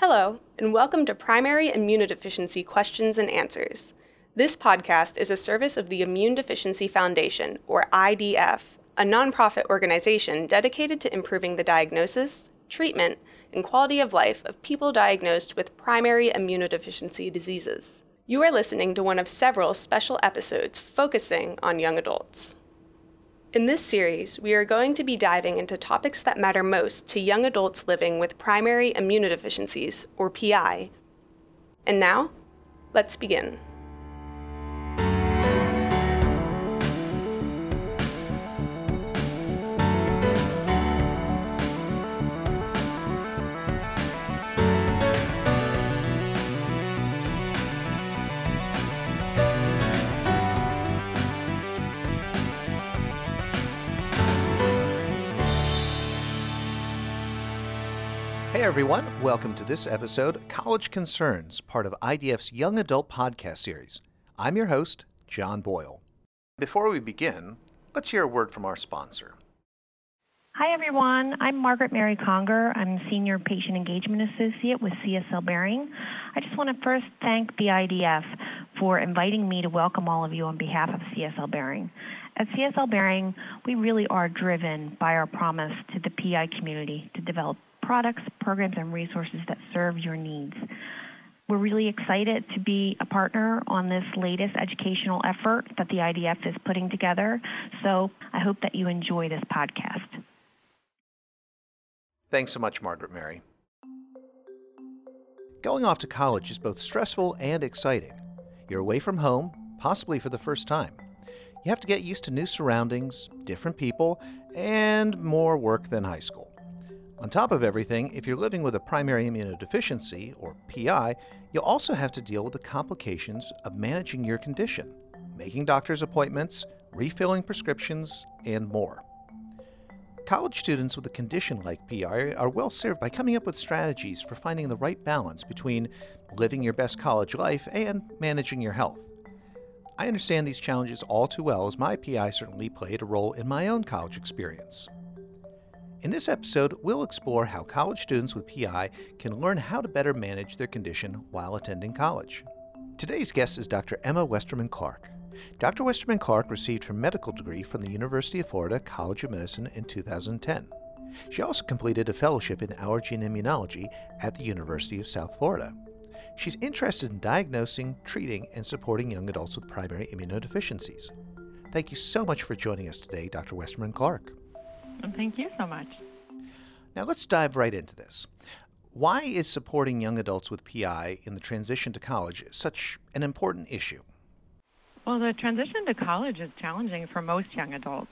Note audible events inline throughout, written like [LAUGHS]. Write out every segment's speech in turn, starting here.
Hello, and welcome to Primary Immunodeficiency Questions and Answers. This podcast is a service of the Immune Deficiency Foundation, or IDF, a nonprofit organization dedicated to improving the diagnosis, treatment, and quality of life of people diagnosed with primary immunodeficiency diseases. You are listening to one of several special episodes focusing on young adults. In this series, we are going to be diving into topics that matter most to young adults living with primary immunodeficiencies, or PI. And now, let's begin. Hey everyone, welcome to this episode, College Concerns, part of IDF's Young Adult Podcast series. I'm your host, John Boyle. Before we begin, let's hear a word from our sponsor. Hi, everyone. I'm Margaret Mary Conger. I'm Senior Patient Engagement Associate with CSL Behring. I just want to first thank the IDF for inviting me to welcome all of you on behalf of CSL Behring. At CSL Behring, we really are driven by our promise to the PI community to develop products, programs, and resources that serve your needs. We're really excited to be a partner on this latest educational effort that the IDF is putting together. So I hope that you enjoy this podcast. Thanks so much, Margaret Mary. Going off to college is both stressful and exciting. You're away from home, possibly for the first time. You have to get used to new surroundings, different people, and more work than high school. On top of everything, if you're living with a primary immunodeficiency, or PI, you'll also have to deal with the complications of managing your condition, making doctor's appointments, refilling prescriptions, and more. College students with a condition like PI are well served by coming up with strategies for finding the right balance between living your best college life and managing your health. I understand these challenges all too well as my PI certainly played a role in my own college experience. In this episode, we'll explore how college students with PI can learn how to better manage their condition while attending college. Today's guest is Dr. Emma Westerman Clark. Dr. Westerman Clark received her medical degree from the University of Florida College of Medicine in 2010. She also completed a fellowship in allergy and immunology at the University of South Florida. She's interested in diagnosing, treating, and supporting young adults with primary immunodeficiencies. Thank you so much for joining us today, Dr. Westerman Clark. Thank you so much. Now let's dive right into this. Why is supporting young adults with PI in the transition to college such an important issue? Well, the transition to college is challenging for most young adults.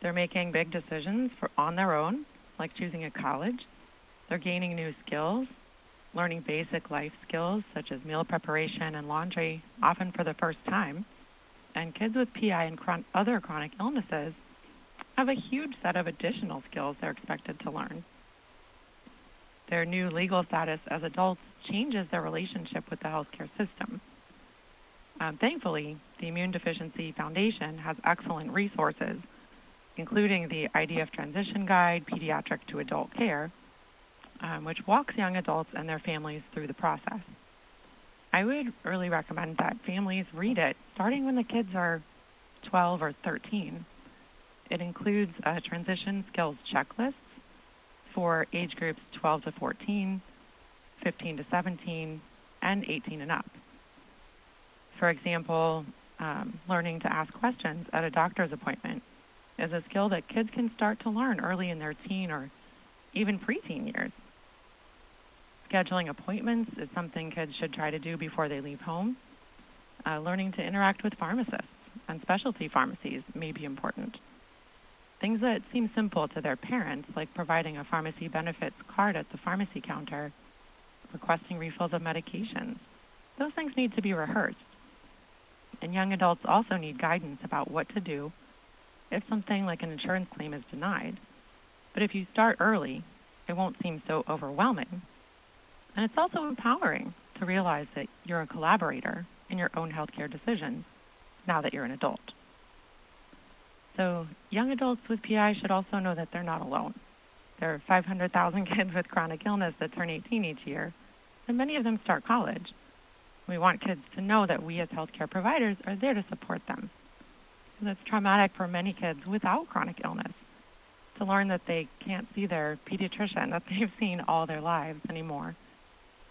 They're making big decisions for, on their own, like choosing a college. They're gaining new skills, learning basic life skills such as meal preparation and laundry, often for the first time. And kids with PI and chron- other chronic illnesses have a huge set of additional skills they're expected to learn. Their new legal status as adults changes their relationship with the healthcare system. Um, thankfully, the Immune Deficiency Foundation has excellent resources, including the IDF Transition Guide, Pediatric to Adult Care, um, which walks young adults and their families through the process. I would really recommend that families read it starting when the kids are 12 or 13 it includes a transition skills checklist for age groups 12 to 14, 15 to 17, and 18 and up. For example, um, learning to ask questions at a doctor's appointment is a skill that kids can start to learn early in their teen or even preteen years. Scheduling appointments is something kids should try to do before they leave home. Uh, learning to interact with pharmacists and specialty pharmacies may be important. Things that seem simple to their parents, like providing a pharmacy benefits card at the pharmacy counter, requesting refills of medications, those things need to be rehearsed. And young adults also need guidance about what to do if something like an insurance claim is denied. But if you start early, it won't seem so overwhelming. And it's also empowering to realize that you're a collaborator in your own healthcare decisions now that you're an adult. So young adults with PI should also know that they're not alone. There are 500,000 [LAUGHS] kids with chronic illness that turn 18 each year, and many of them start college. We want kids to know that we as healthcare providers are there to support them. That's traumatic for many kids without chronic illness to learn that they can't see their pediatrician that [LAUGHS] they've seen all their lives anymore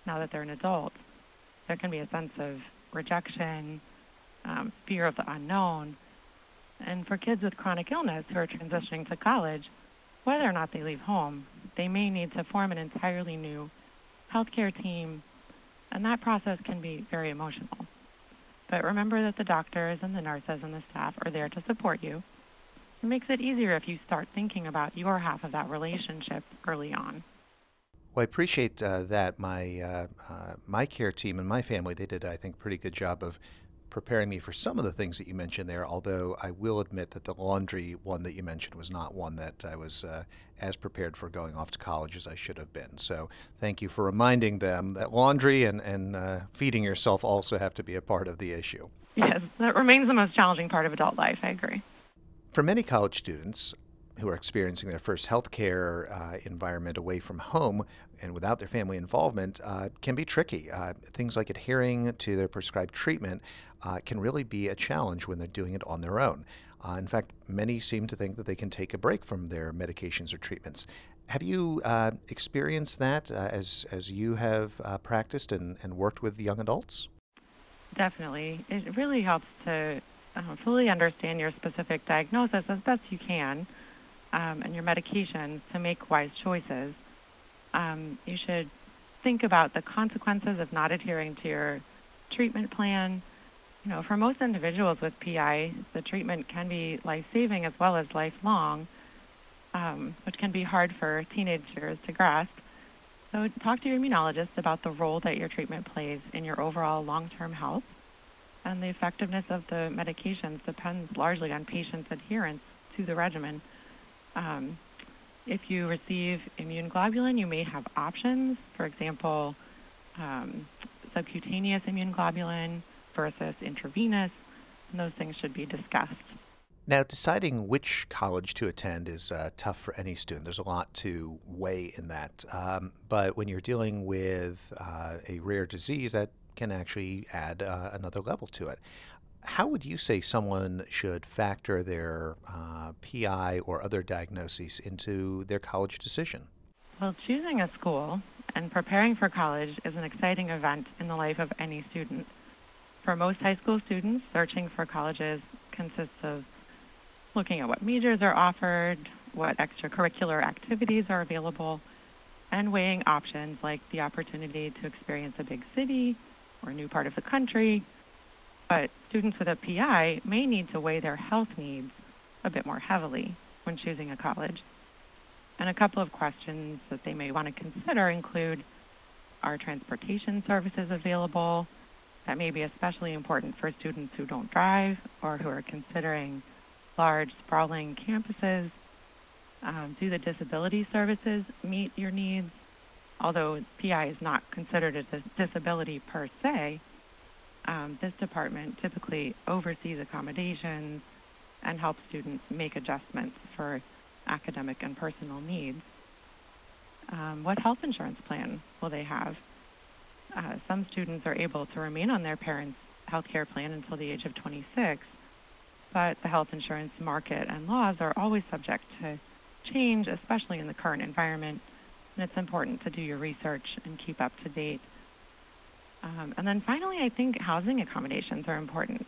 now that they're an adult. There can be a sense of rejection, um, fear of the unknown. And for kids with chronic illness who are transitioning to college, whether or not they leave home, they may need to form an entirely new healthcare team, and that process can be very emotional. But remember that the doctors and the nurses and the staff are there to support you. It makes it easier if you start thinking about your half of that relationship early on. Well, I appreciate uh, that. My uh, uh, my care team and my family they did, I think, a pretty good job of preparing me for some of the things that you mentioned there. Although I will admit that the laundry one that you mentioned was not one that I was uh, as prepared for going off to college as I should have been. So thank you for reminding them that laundry and and uh, feeding yourself also have to be a part of the issue. Yes, that remains the most challenging part of adult life. I agree. For many college students, who are experiencing their first healthcare uh, environment away from home and without their family involvement uh, can be tricky. Uh, things like adhering to their prescribed treatment uh, can really be a challenge when they're doing it on their own. Uh, in fact, many seem to think that they can take a break from their medications or treatments. Have you uh, experienced that as, as you have practiced and, and worked with young adults? Definitely. It really helps to fully understand your specific diagnosis as best you can um, and your medications to make wise choices. Um, you should think about the consequences of not adhering to your treatment plan. You know, for most individuals with PI, the treatment can be life-saving as well as lifelong, um, which can be hard for teenagers to grasp. So talk to your immunologist about the role that your treatment plays in your overall long-term health. And the effectiveness of the medications depends largely on patients' adherence to the regimen. Um, if you receive immune globulin, you may have options. For example, um, subcutaneous immune globulin versus intravenous, and those things should be discussed. Now, deciding which college to attend is uh, tough for any student. There's a lot to weigh in that. Um, but when you're dealing with uh, a rare disease, that can actually add uh, another level to it. How would you say someone should factor their uh, PI or other diagnoses into their college decision? Well, choosing a school and preparing for college is an exciting event in the life of any student. For most high school students, searching for colleges consists of looking at what majors are offered, what extracurricular activities are available, and weighing options like the opportunity to experience a big city or a new part of the country, but students with a PI may need to weigh their health needs a bit more heavily when choosing a college. And a couple of questions that they may want to consider include are transportation services available? That may be especially important for students who don't drive or who are considering large, sprawling campuses. Um, do the disability services meet your needs? Although PI is not considered a dis- disability per se, um, this department typically oversees accommodations and helps students make adjustments for academic and personal needs. Um, what health insurance plan will they have? Uh, some students are able to remain on their parents' health care plan until the age of 26, but the health insurance market and laws are always subject to change, especially in the current environment, and it's important to do your research and keep up to date um, and then finally, I think housing accommodations are important.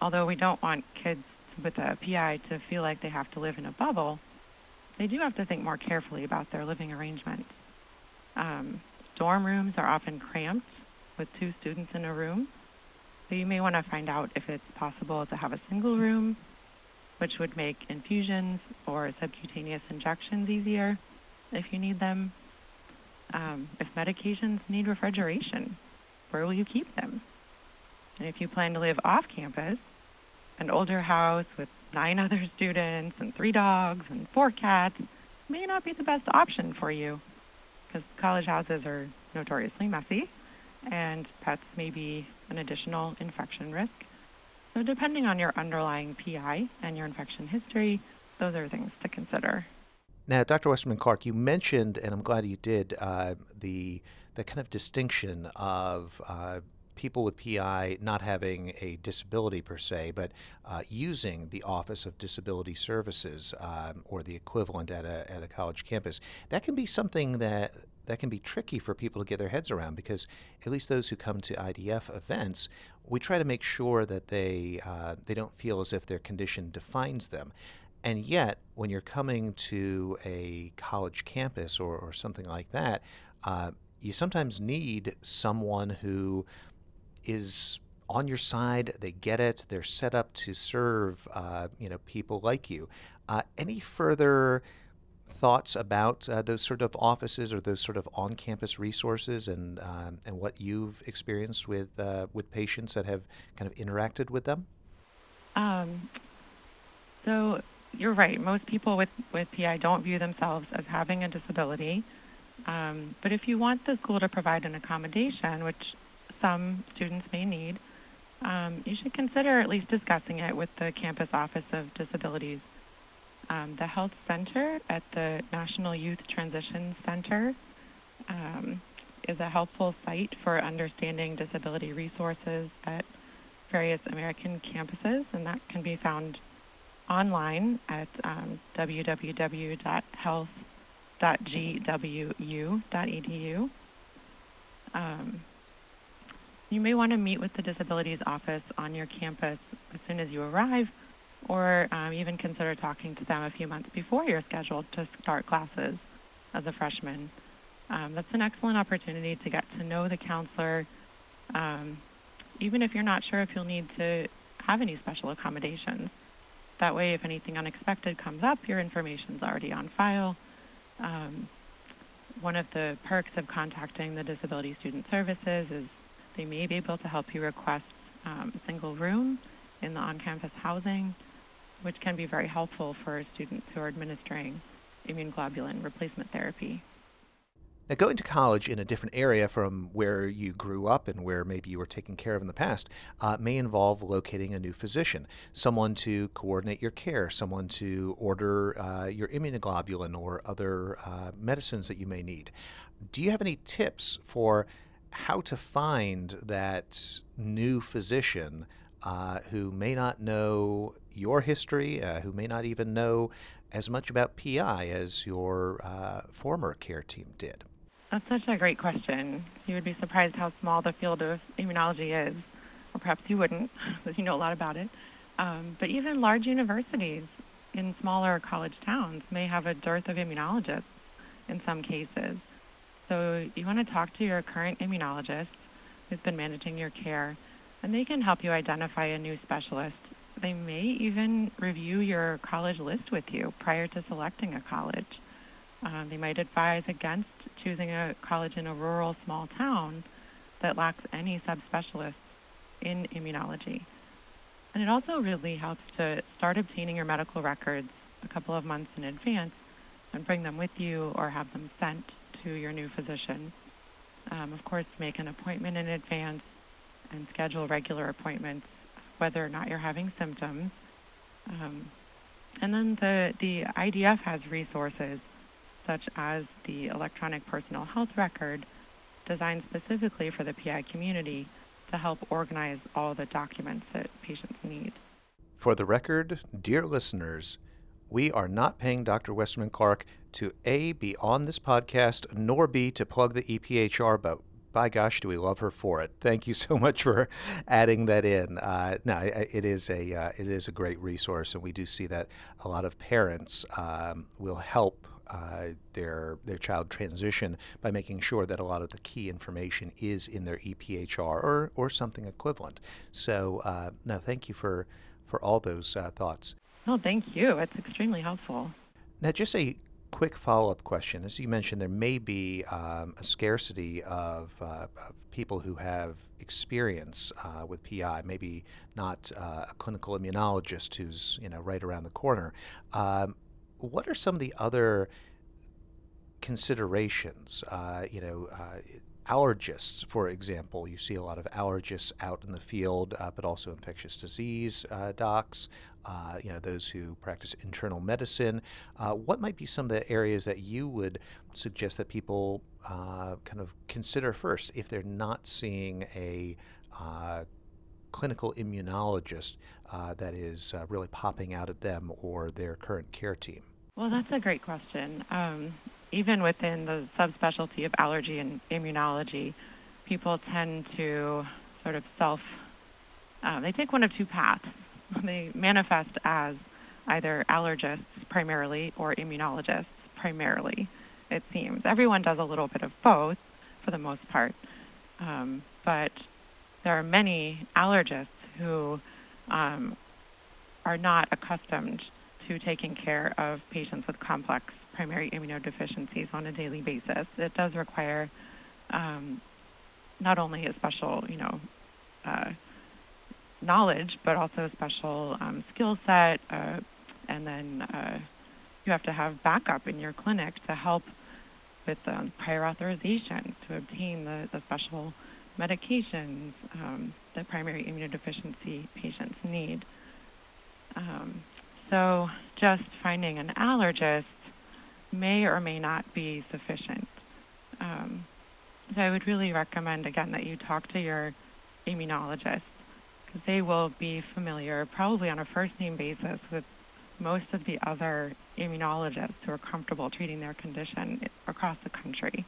Although we don't want kids with a PI to feel like they have to live in a bubble, they do have to think more carefully about their living arrangements. Um, dorm rooms are often cramped with two students in a room, so you may want to find out if it's possible to have a single room, which would make infusions or subcutaneous injections easier if you need them. Um, if medications need refrigeration, where will you keep them? And if you plan to live off campus, an older house with nine [LAUGHS] other students and three dogs and four cats may not be the best option for you because college houses are notoriously messy and pets may be an additional infection risk. So, depending on your underlying PI and your infection history, those are things to consider. Now, Dr. Westerman Clark, you mentioned, and I'm glad you did, uh, the that kind of distinction of uh, people with PI not having a disability per se, but uh, using the Office of Disability Services um, or the equivalent at a, at a college campus, that can be something that that can be tricky for people to get their heads around because at least those who come to IDF events, we try to make sure that they uh, they don't feel as if their condition defines them. And yet, when you're coming to a college campus or, or something like that, uh, you sometimes need someone who is on your side. They get it. They're set up to serve, uh, you know, people like you. Uh, any further thoughts about uh, those sort of offices or those sort of on-campus resources and um, and what you've experienced with uh, with patients that have kind of interacted with them? Um, so you're right. Most people with, with PI don't view themselves as having a disability. Um, but if you want the school to provide an accommodation, which some students may need, um, you should consider at least discussing it with the campus Office of Disabilities. Um, the HEATH Center at the National Youth Transition Center um, is a helpful site for understanding disability resources at various American campuses, and that can be found online at um, www.heath.gwu.edu. Um, you may want to meet with the disabilities office on your campus as soon as you arrive, or um, even consider talking to them a few months before you're scheduled to start classes as a freshman. Um, that's an excellent opportunity to get to know the counselor, um, even if you're not sure if you'll need to have any special accommodations. That way, if anything unexpected comes up, your information's already on file. Um, one of the perks of contacting the Disability Student Services is they may be able to help you request um, a single room in the on-campus housing, which can be very helpful for students who are administering immunoglobulin replacement therapy. Now, going to college in a different area from where you grew up and where maybe you were taken care of in the past uh, may involve locating a new physician, someone to coordinate your care, someone to order uh, your immunoglobulin or other uh, medicines that you may need. Do you have any tips for how to find that new physician uh, who may not know your history, uh, who may not even know as much about PI as your uh, former care team did? That's such a great question. You would be surprised how small the field of immunology is, or perhaps you wouldn't, [LAUGHS] because you know a lot about it. Um, but even large universities in smaller college towns may have a dearth of immunologists in some cases. So you want to talk to your current immunologist who's been managing your care, and they can help you identify a new specialist. They may even review your college list with you prior to selecting a college. Um, they might advise against choosing a college in a rural small town that lacks any subspecialists in immunology. And it also really helps to start obtaining your medical records a couple of months in advance and bring them with you or have them sent to your new physician. Um, of course, make an appointment in advance and schedule regular appointments, whether or not you're having symptoms. Um, and then the, the IDF has resources such as the electronic personal health record designed specifically for the PI community to help organize all the documents that patients need. For the record, dear listeners, we are not paying Dr. Westerman Clark to A, be on this podcast, nor B, to plug the EPHR, but by gosh, do we love her for it. Thank you so much for adding that in. Uh, no, it is a uh, it is a great resource, and we do see that a lot of parents um, will help uh, their their child transition by making sure that a lot of the key information is in their EPHR or or something equivalent. So uh, no, thank you for for all those uh, thoughts. Oh, thank you. It's extremely helpful. Now, just a quick follow up question. As you mentioned, there may be um, a scarcity of, uh, of, people who have experience uh, with PI, maybe not uh, a clinical immunologist who's you know right around the corner. Um, what are some of the other considerations? Uh, you know, uh, allergists, for example, you see a lot of allergists out in the field, uh, but also infectious disease uh, docs. uh, you know, those who practice internal medicine. Uh, what might be some of the areas that you would suggest that people kind of consider first if they're not seeing a clinical immunologist uh, that is uh, really popping out at them or their current care team? Well, that's a great question. Um, even within the subspecialty of allergy and immunology, people tend to sort of self, uh, they take one of two paths. [LAUGHS] They manifest as either allergists primarily or immunologists primarily, it seems. Everyone does a little bit of both for the most part. Um, but there are many allergists who um, are not accustomed to taking care of patients with complex primary immunodeficiencies on a daily basis. It does require um, not only a special, you know, uh, knowledge, but also a special um, skill set, uh, and then uh, you have to have backup in your clinic to help with um, prior authorization to obtain the, the special medications um, that primary immunodeficiency patients need. Um, so just finding an allergist may or may not be sufficient. Um, so I would really recommend, again, that you talk to your immunologist because they will be familiar, probably on a first name basis, with most of the other immunologists who are comfortable treating their condition across the country.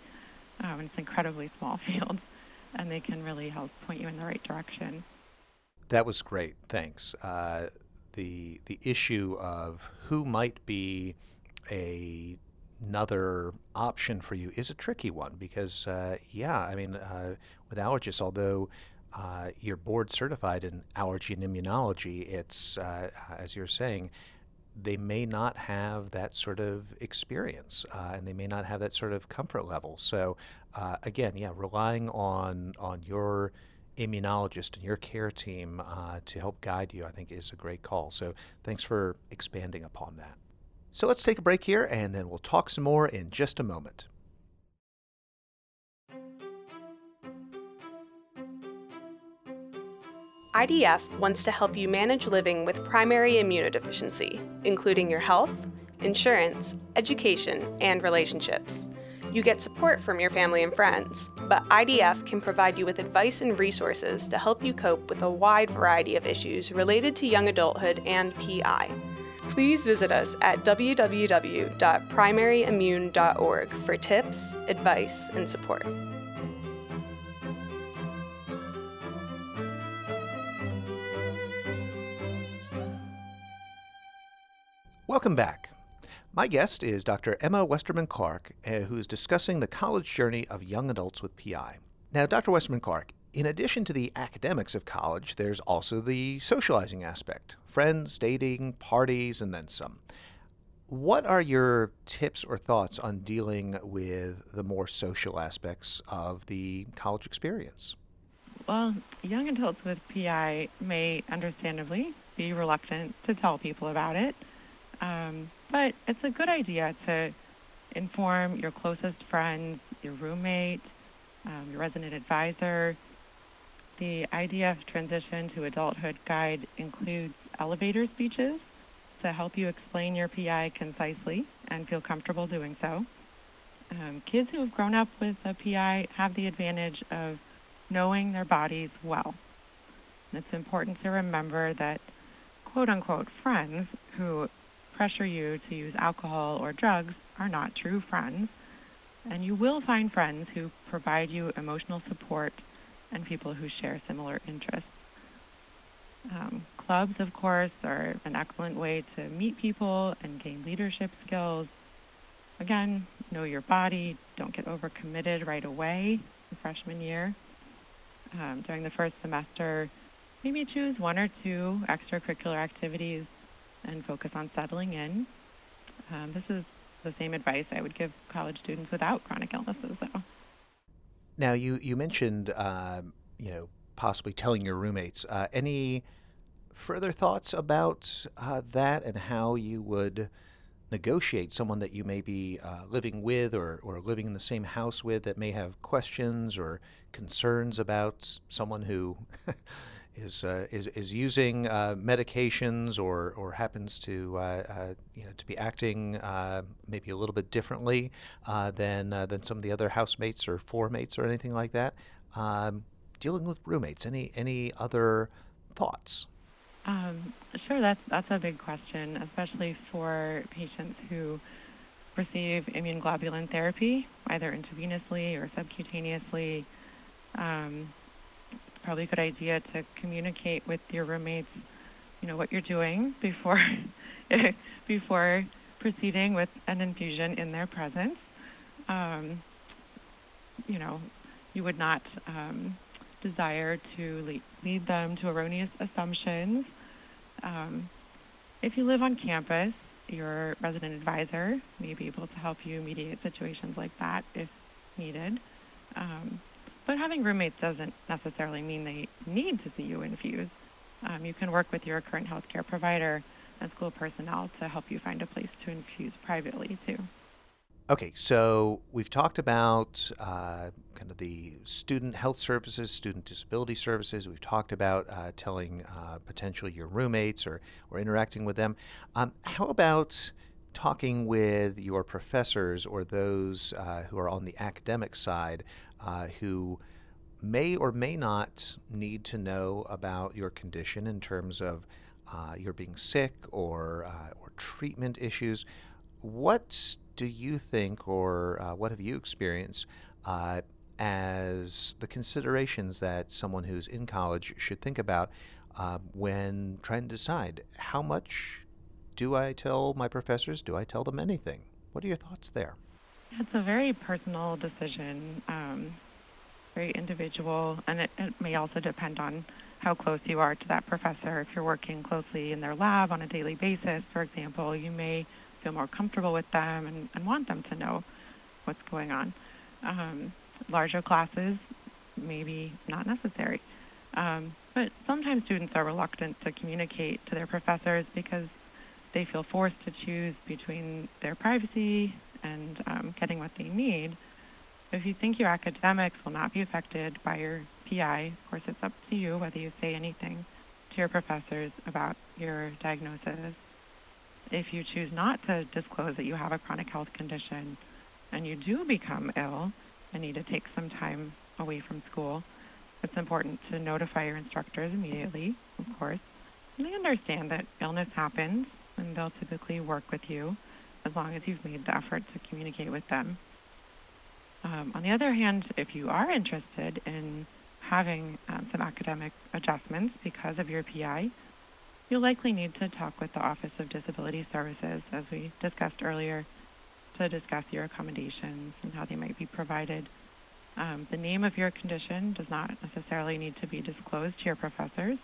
Um, it's an incredibly small [LAUGHS] field, and they can really help point you in the right direction. That was great. Thanks. Uh, the the issue of who might be a another option for you is a tricky one because uh, yeah i mean uh, with allergists although uh, you're board certified in allergy and immunology it's uh, as you're saying they may not have that sort of experience uh, and they may not have that sort of comfort level so uh, again yeah relying on on your immunologist and your care team uh, to help guide you, I think is a great call. So thanks for expanding upon that. So let's take a break here and then we'll talk some more in just a moment. IDF wants to help you manage living with primary immunodeficiency, including your health, insurance, education, and relationships. You get support from your family and friends, but IDF can provide you with advice and resources to help you cope with a wide variety of issues related to young adulthood and PI. Please visit us at www.primaryimmune.org for tips, advice, and support. Welcome back. My guest is Dr. Emma Westerman Clark, uh, who is discussing the college journey of young adults with PI. Now, Dr. Westerman Clark, in addition to the academics of college, there's also the socializing aspect friends, dating, parties, and then some. What are your tips or thoughts on dealing with the more social aspects of the college experience? Well, young adults with PI may understandably be reluctant to tell people about it. Um, but it's a good idea to inform your closest friends, your roommate, um, your resident advisor. The IDF Transition to Adulthood Guide includes elevator speeches to help you explain your PI concisely and feel comfortable doing so. Um, kids who have grown up with a PI have the advantage of knowing their bodies well. And it's important to remember that quote unquote friends who pressure you to use alcohol or drugs are not true friends. And you will find friends who provide you emotional support and people who share similar interests. Um, clubs, of course, are an excellent way to meet people and gain leadership skills. Again, know your body. Don't get overcommitted right away in freshman year. Um, during the first semester, maybe choose one or two extracurricular activities and focus on settling in. Um, this is the same advice I would give college students without chronic illnesses, though. Now, you you mentioned uh, you know possibly telling your roommates. Uh, any further thoughts about uh, that and how you would negotiate someone that you may be uh, living with or, or living in the same house with that may have questions or concerns about someone who [LAUGHS] is uh, is is using uh, medications or or happens to uh, uh you know to be acting uh, maybe a little bit differently uh, than than some of the other housemates or floor mates or anything like that. Um, dealing with roommates, any any other thoughts? Um, sure, that's that's a big question, especially for patients who receive immunoglobulin therapy, either intravenously or subcutaneously. Um, probably a good idea to communicate with your roommates, you know, what you're doing before [LAUGHS] before proceeding with an infusion in their presence. Um, you know, you would not um, desire to lead, lead, them to erroneous assumptions. Um, if you live on campus, your resident advisor may be able to help you mediate situations like that if needed. Um, but having roommates doesn't necessarily mean they need to see you infuse. Um, you can work with your current healthcare provider and school personnel to help you find a place to infuse privately too. Okay, so we've talked about uh, kind of the student health services, student disability services. We've talked about uh, telling uh, potentially your roommates or, or interacting with them. Um, how about talking with your professors or those uh, who are on the academic side uh, who may or may not need to know about your condition in terms of uh, your being sick or uh, or treatment issues. What do you think, or uh, what have you experienced uh, as the considerations that someone who's in college should think about uh, when trying to decide how much do I tell my professors? Do I tell them anything? What are your thoughts there? It's a very personal decision, um, very individual, and it, it may also depend on how close you are to that professor. If you're working closely in their lab on a daily basis, for example, you may feel more comfortable with them and, and want them to know what's going on. Um, larger classes, maybe not necessary. Um, but sometimes students are reluctant to communicate to their professors because they feel forced to choose between their privacy and um, getting what they need. If you think your academics will not be affected by your PI, of course, it's up to you whether you say anything to your professors about your diagnosis. If you choose not to disclose that you have a chronic health condition and you do become ill and need to take some time away from school, it's important to notify your instructors immediately, of course. And they understand that illness happens and they'll typically work with you as long as you've made the effort to communicate with them. Um, on the other hand, if you are interested in having um, some academic adjustments because of your PI, you'll likely need to talk with the Office of Disability Services, as we discussed earlier, to discuss your accommodations and how they might be provided. Um, the name of your condition does not necessarily need to be disclosed to your professors,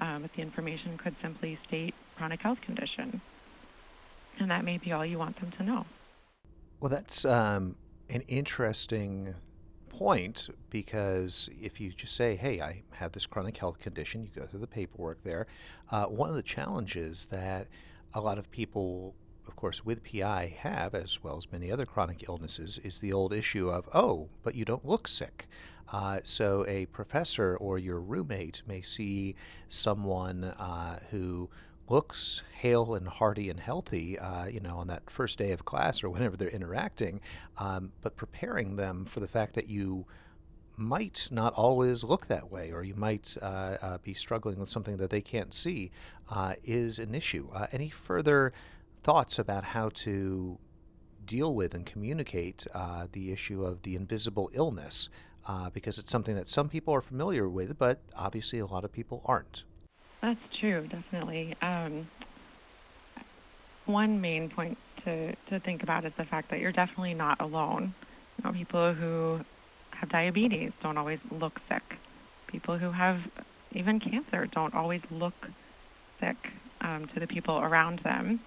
um, but the information could simply state chronic health condition and that may be all you want them to know. Well, that's um, an interesting point because if you just say, hey, I have this chronic health condition, you go through the paperwork there. Uh, one of the challenges that a lot of people, of course, with PI have, as well as many other chronic illnesses, is the old issue of, oh, but you don't look sick. Uh, so a professor or your roommate may see someone uh, who looks hale and hearty and healthy, uh, you know, on that first day of class or whenever they're interacting, um, but preparing them for the fact that you might not always look that way or you might uh, uh, be struggling with something that they can't see uh, is an issue. Uh, any further thoughts about how to deal with and communicate uh, the issue of the invisible illness? because it's something that some people are familiar with, but obviously a lot of people aren't. That's true, definitely. Um, one main point to, to think about is the fact that you're definitely not alone. You know, people who have diabetes don't always look sick. People who have even cancer don't always look sick um, to the people around them.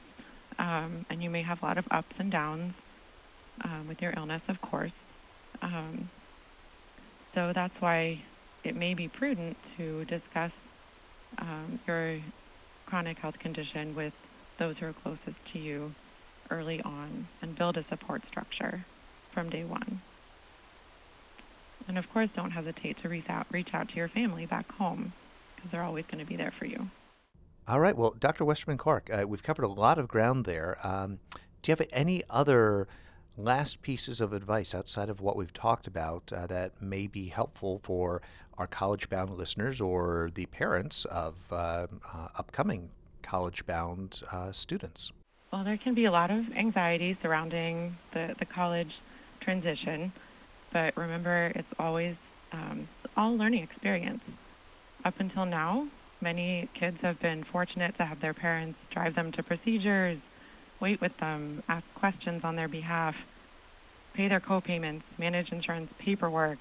Um, and you may have a lot of ups and downs um, with your illness, of course. Um, so that's why it may be prudent to discuss um, your chronic health condition with those who are closest to you early on and build a support structure from day one. And of course, don't hesitate to reach out, reach out to your family back home. because they're always going to be there for you. All right. Well, Dr. Westerman Clark, uh, we've covered a lot of ground there. Um, do you have any other last pieces of advice outside of what we've talked about uh, that may be helpful for our college bound listeners or the parents of uh, uh upcoming college bound uh, students? Well, there can be a lot of anxiety surrounding the, the college transition, but remember, it's always um, all learning experience. Up until now, Many kids have been fortunate to have their parents drive them to procedures, wait with them, ask questions on their behalf, pay their co-payments, manage insurance paperwork.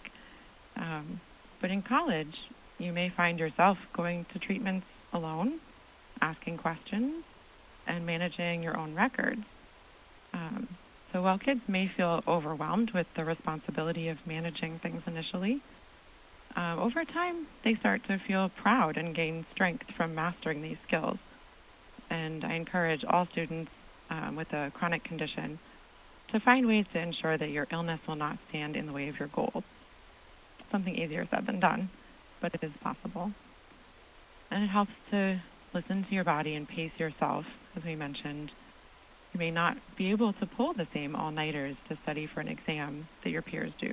Um, but in college, you may find yourself going to treatments alone, asking questions, and managing your own records. Um, so while kids may feel overwhelmed with the responsibility of managing things initially, um, over time, they start to feel proud and gain strength from mastering these skills. And I encourage all students um, with a chronic condition to find ways to ensure that your illness will not stand in the way of your goals. Something easier said than done, but it is possible. And it helps to listen to your body and pace yourself, as we mentioned. You may not be able to pull the same all nighters to study for an exam that your peers do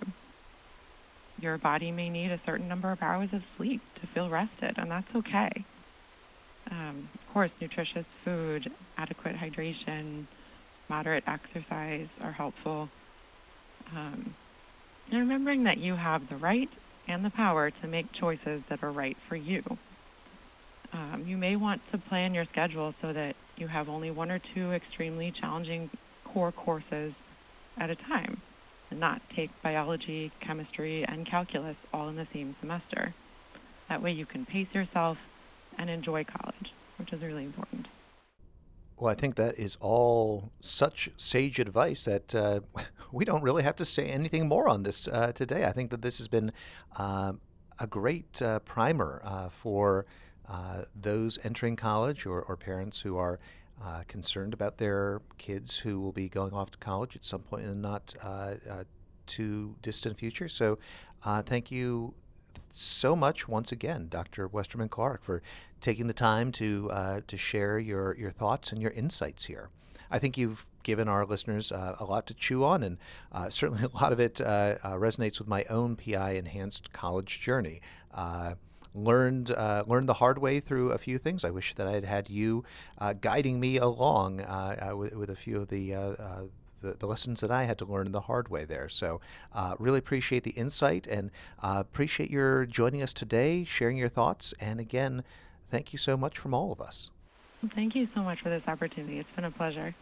your body may need a certain number of hours of sleep to feel rested, and that's okay. Um, of course, nutritious food, adequate hydration, moderate exercise are helpful. Um, and remembering that you have the right and the power to make choices that are right for you. Um, you may want to plan your schedule so that you have only one or two extremely challenging core courses at a time and not take biology, chemistry, and calculus all in the same semester. That way you can pace yourself and enjoy college, which is really important. Well, I think that is all such sage advice that uh, [LAUGHS] we don't really have to say anything more on this uh, today. I think that this has been uh, a great uh, primer uh, for uh, those entering college or, or parents who are concerned about their kids who will be going off to college at some point in the not too distant future. So, thank you so much once again, Dr. Westerman Clark, for taking the time to uh, to share your your thoughts and your insights here. I think you've given our listeners uh, a lot to chew on, and uh, certainly a lot of it uh, uh, resonates with my own PI enhanced college journey learned uh, learned the hard way through a few things. I wish that I had had you uh, guiding me along uh, uh with, with, a few of the, uh, uh, the, the lessons that I had to learn the hard way there. So, really appreciate the insight and appreciate your joining us today, sharing your thoughts, and again, thank you so much from all of us. Thank you so much for this opportunity. It's been a pleasure.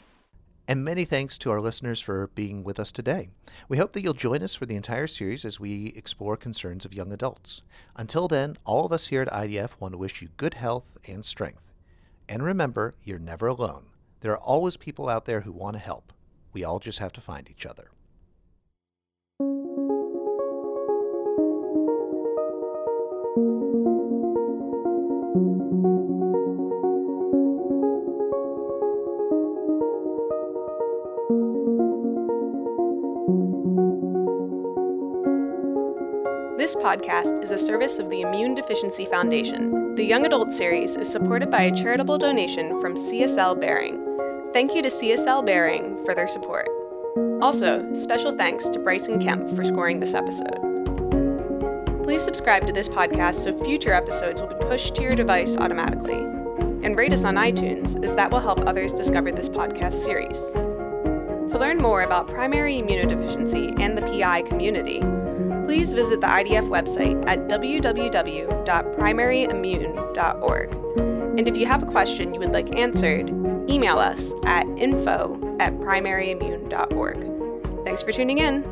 And many thanks to our listeners for being with us today. We hope that you'll join us for the entire series as we explore concerns of young adults. Until then, all of us here at IDF want to wish you good health and strength. And remember, you're never alone. There are always people out there who want to help. We all just have to find each other. This podcast is a service of the Immune Deficiency Foundation. The Young Adult series is supported by a charitable donation from CSL Behring. Thank you to CSL Behring for their support. Also, special thanks to Bryson Kemp for scoring this episode. Please subscribe to this podcast so future episodes will be pushed to your device automatically. And rate us on iTunes, as that will help others discover this podcast series. To learn more about primary immunodeficiency and the PI community, please visit the IDF website at www.primaryimmune.org. And if you have a question you would like answered, email us at info at primaryimmune.org. Thanks for tuning in.